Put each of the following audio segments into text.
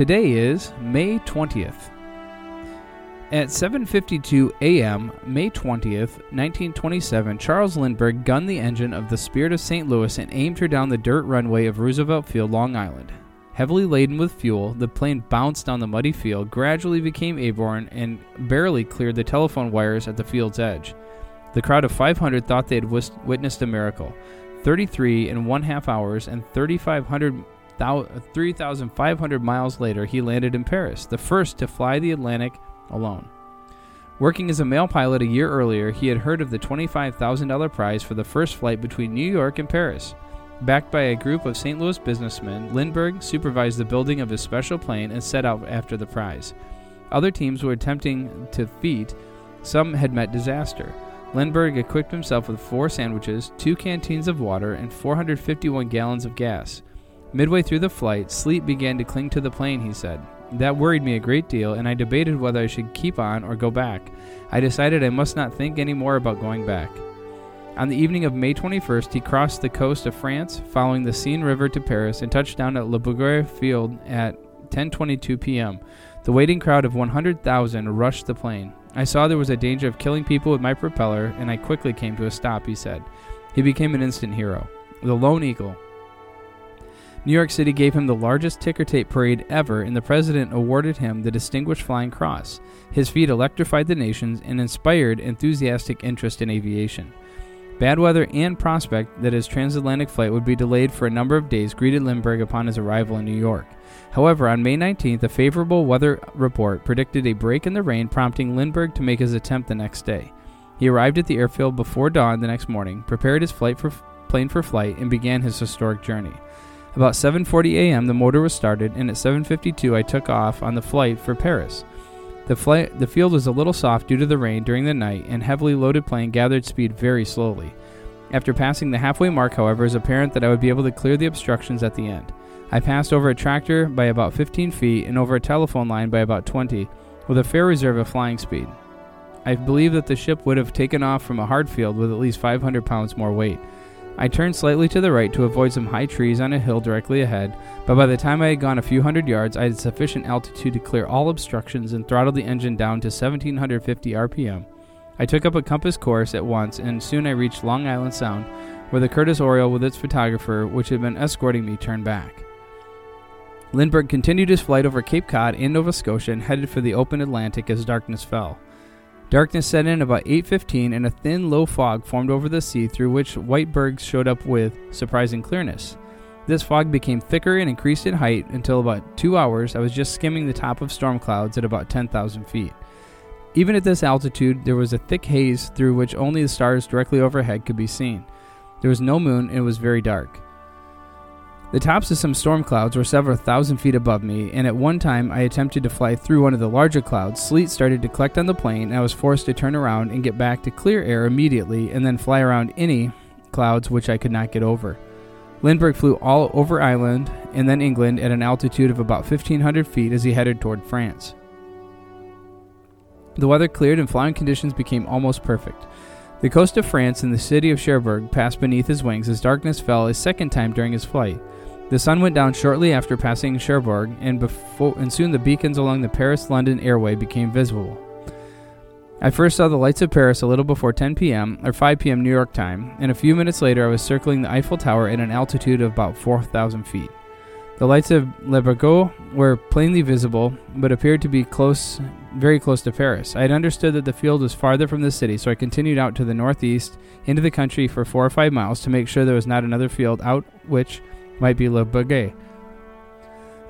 Today is May 20th. At 7:52 a.m., May 20th, 1927, Charles Lindbergh gunned the engine of the Spirit of St. Louis and aimed her down the dirt runway of Roosevelt Field, Long Island. Heavily laden with fuel, the plane bounced down the muddy field, gradually became airborne, and barely cleared the telephone wires at the field's edge. The crowd of 500 thought they had witnessed a miracle. 33 and one half hours and 3,500 3,500 miles later, he landed in Paris, the first to fly the Atlantic alone. Working as a mail pilot a year earlier, he had heard of the $25,000 prize for the first flight between New York and Paris. Backed by a group of St. Louis businessmen, Lindbergh supervised the building of his special plane and set out after the prize. Other teams were attempting to feat, some had met disaster. Lindbergh equipped himself with four sandwiches, two canteens of water, and 451 gallons of gas. Midway through the flight, sleep began to cling to the plane, he said. That worried me a great deal, and I debated whether I should keep on or go back. I decided I must not think any more about going back. On the evening of May 21st, he crossed the coast of France, following the Seine River to Paris, and touched down at Le Bourget Field at 10:22 p.m. The waiting crowd of 100,000 rushed the plane. I saw there was a danger of killing people with my propeller, and I quickly came to a stop, he said. He became an instant hero. The Lone Eagle, New York City gave him the largest ticker tape parade ever, and the president awarded him the Distinguished Flying Cross. His feat electrified the nations and inspired enthusiastic interest in aviation. Bad weather and prospect that his transatlantic flight would be delayed for a number of days greeted Lindbergh upon his arrival in New York. However, on May 19th, a favorable weather report predicted a break in the rain, prompting Lindbergh to make his attempt the next day. He arrived at the airfield before dawn the next morning, prepared his flight for, plane for flight, and began his historic journey. About 7:40 a.m., the motor was started, and at 7:52, I took off on the flight for Paris. The flight, the field was a little soft due to the rain during the night, and heavily loaded plane gathered speed very slowly. After passing the halfway mark, however, it was apparent that I would be able to clear the obstructions at the end. I passed over a tractor by about 15 feet and over a telephone line by about 20, with a fair reserve of flying speed. I believe that the ship would have taken off from a hard field with at least 500 pounds more weight. I turned slightly to the right to avoid some high trees on a hill directly ahead, but by the time I had gone a few hundred yards, I had sufficient altitude to clear all obstructions and throttled the engine down to 1750 RPM. I took up a compass course at once, and soon I reached Long Island Sound, where the Curtiss Oriole with its photographer, which had been escorting me, turned back. Lindbergh continued his flight over Cape Cod and Nova Scotia and headed for the open Atlantic as darkness fell. Darkness set in about 8:15 and a thin low fog formed over the sea through which white bergs showed up with surprising clearness. This fog became thicker and increased in height until about 2 hours I was just skimming the top of storm clouds at about 10,000 feet. Even at this altitude, there was a thick haze through which only the stars directly overhead could be seen. There was no moon and it was very dark. The tops of some storm clouds were several thousand feet above me, and at one time I attempted to fly through one of the larger clouds. Sleet started to collect on the plane, and I was forced to turn around and get back to clear air immediately, and then fly around any clouds which I could not get over. Lindbergh flew all over Ireland and then England at an altitude of about 1,500 feet as he headed toward France. The weather cleared and flying conditions became almost perfect. The coast of France and the city of Cherbourg passed beneath his wings as darkness fell a second time during his flight. The sun went down shortly after passing Cherbourg, and, before, and soon the beacons along the Paris London airway became visible. I first saw the lights of Paris a little before 10 p.m. or 5 p.m. New York time, and a few minutes later I was circling the Eiffel Tower at an altitude of about 4,000 feet. The lights of Le Bourget were plainly visible, but appeared to be close, very close to Paris. I had understood that the field was farther from the city, so I continued out to the northeast into the country for four or five miles to make sure there was not another field out which might be Le Bourget.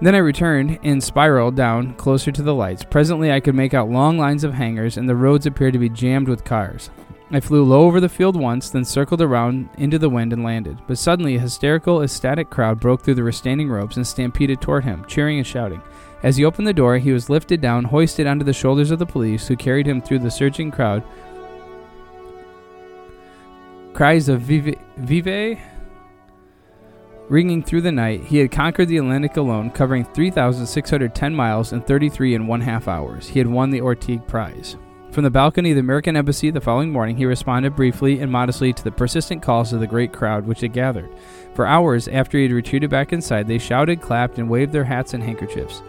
Then I returned and spiraled down closer to the lights. Presently, I could make out long lines of hangars, and the roads appeared to be jammed with cars. I flew low over the field once, then circled around into the wind and landed. But suddenly, a hysterical, ecstatic crowd broke through the retaining ropes and stampeded toward him, cheering and shouting. As he opened the door, he was lifted down, hoisted onto the shoulders of the police, who carried him through the surging crowd. Cries of Vive, Vive ringing through the night, he had conquered the Atlantic alone, covering 3,610 miles in 33 and one half hours. He had won the Orteig Prize. From the balcony of the American Embassy the following morning, he responded briefly and modestly to the persistent calls of the great crowd which had gathered. For hours after he had retreated back inside, they shouted, clapped, and waved their hats and handkerchiefs.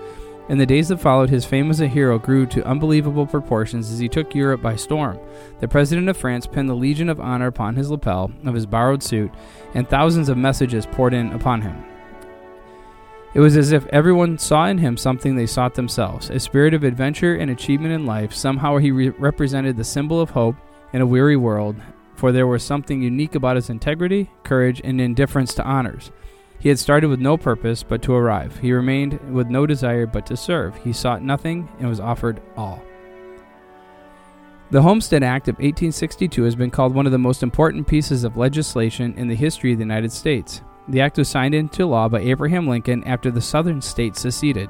In the days that followed, his fame as a hero grew to unbelievable proportions as he took Europe by storm. The President of France pinned the Legion of Honor upon his lapel of his borrowed suit, and thousands of messages poured in upon him. It was as if everyone saw in him something they sought themselves a spirit of adventure and achievement in life. Somehow he re- represented the symbol of hope in a weary world, for there was something unique about his integrity, courage, and indifference to honors. He had started with no purpose but to arrive. He remained with no desire but to serve. He sought nothing and was offered all. The Homestead Act of 1862 has been called one of the most important pieces of legislation in the history of the United States. The act was signed into law by Abraham Lincoln after the southern states seceded.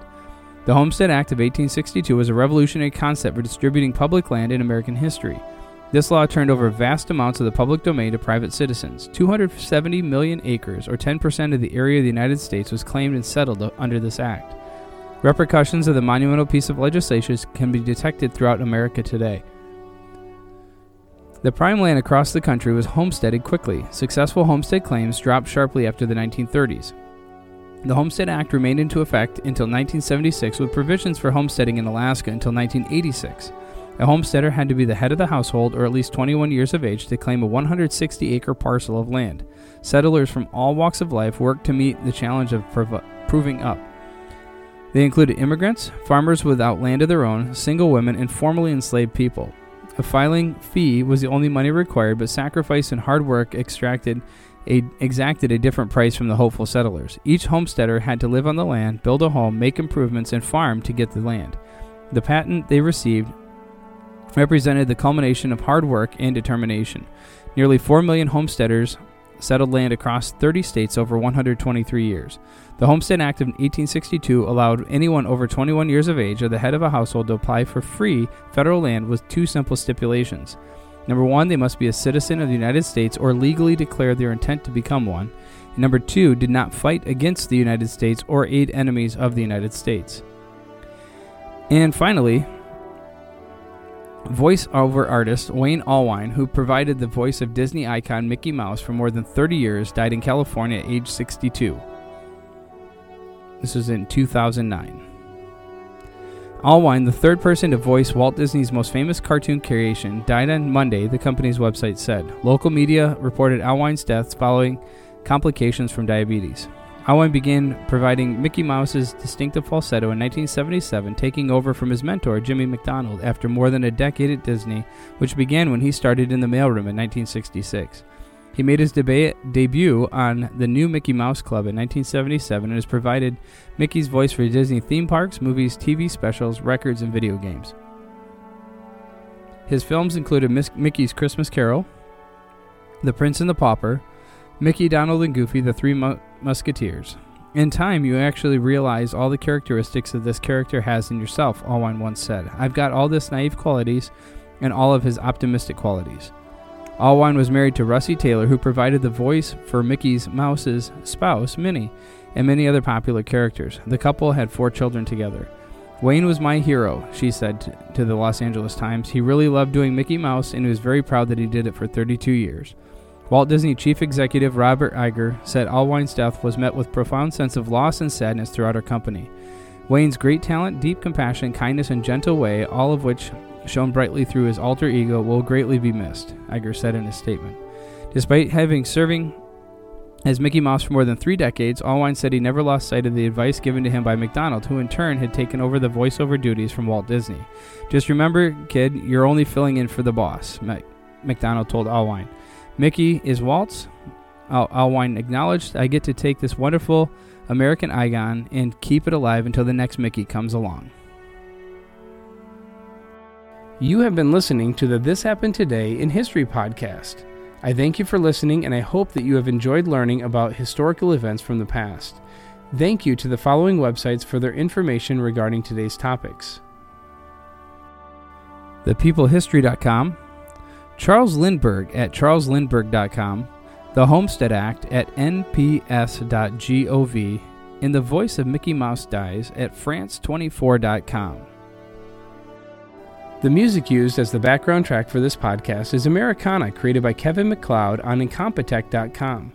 The Homestead Act of 1862 was a revolutionary concept for distributing public land in American history. This law turned over vast amounts of the public domain to private citizens. 270 million acres, or 10% of the area of the United States, was claimed and settled under this act. Repercussions of the monumental piece of legislation can be detected throughout America today. The prime land across the country was homesteaded quickly. Successful homestead claims dropped sharply after the 1930s. The Homestead Act remained into effect until 1976 with provisions for homesteading in Alaska until 1986. A homesteader had to be the head of the household or at least 21 years of age to claim a 160 acre parcel of land. Settlers from all walks of life worked to meet the challenge of prov- proving up. They included immigrants, farmers without land of their own, single women, and formerly enslaved people. A filing fee was the only money required, but sacrifice and hard work extracted a, exacted a different price from the hopeful settlers. Each homesteader had to live on the land, build a home, make improvements, and farm to get the land. The patent they received represented the culmination of hard work and determination. Nearly 4 million homesteaders settled land across 30 states over 123 years. The Homestead Act of 1862 allowed anyone over 21 years of age or the head of a household to apply for free federal land with two simple stipulations. Number one, they must be a citizen of the United States or legally declare their intent to become one. And number two, did not fight against the United States or aid enemies of the United States. And finally, Voice-over artist Wayne Allwine, who provided the voice of Disney icon Mickey Mouse for more than 30 years, died in California at age 62. This was in 2009. Allwine, the third person to voice Walt Disney's most famous cartoon creation, died on Monday, the company's website said. Local media reported Allwine's death following complications from diabetes. Allwine began providing Mickey Mouse's distinctive falsetto in 1977, taking over from his mentor, Jimmy McDonald, after more than a decade at Disney, which began when he started in the mailroom in 1966. He made his deba- debut on the new Mickey Mouse Club in 1977 and has provided Mickey's voice for Disney theme parks, movies, TV specials, records, and video games. His films included Miss- Mickey's Christmas Carol, The Prince and the Pauper, Mickey, Donald, and Goofy, the Three Mu- Musketeers. In time, you actually realize all the characteristics that this character has in yourself, Allwine once said. I've got all this naive qualities and all of his optimistic qualities. Allwine was married to Russi Taylor, who provided the voice for Mickey's Mouse's spouse, Minnie, and many other popular characters. The couple had four children together. Wayne was my hero, she said t- to the Los Angeles Times. He really loved doing Mickey Mouse and he was very proud that he did it for 32 years. Walt Disney chief executive Robert Iger said Allwine's death was met with profound sense of loss and sadness throughout our company. Wayne's great talent, deep compassion, kindness, and gentle way, all of which shone brightly through his alter ego, will greatly be missed, Iger said in his statement. Despite having serving as Mickey Mouse for more than three decades, Allwine said he never lost sight of the advice given to him by McDonald, who in turn had taken over the voiceover duties from Walt Disney. Just remember, kid, you're only filling in for the boss, McDonald told Allwine. Mickey is Walt's. Al- Allwine acknowledged, I get to take this wonderful American icon and keep it alive until the next Mickey comes along. You have been listening to the This Happened Today in History podcast. I thank you for listening and I hope that you have enjoyed learning about historical events from the past. Thank you to the following websites for their information regarding today's topics ThePeopleHistory.com, Charles Lindbergh at charleslindbergh.com, The Homestead Act at nps.gov, and The Voice of Mickey Mouse Dies at france24.com. The music used as the background track for this podcast is Americana, created by Kevin MacLeod on Incompetech.com.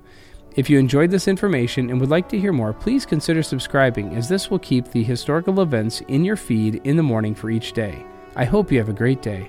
If you enjoyed this information and would like to hear more, please consider subscribing, as this will keep the historical events in your feed in the morning for each day. I hope you have a great day.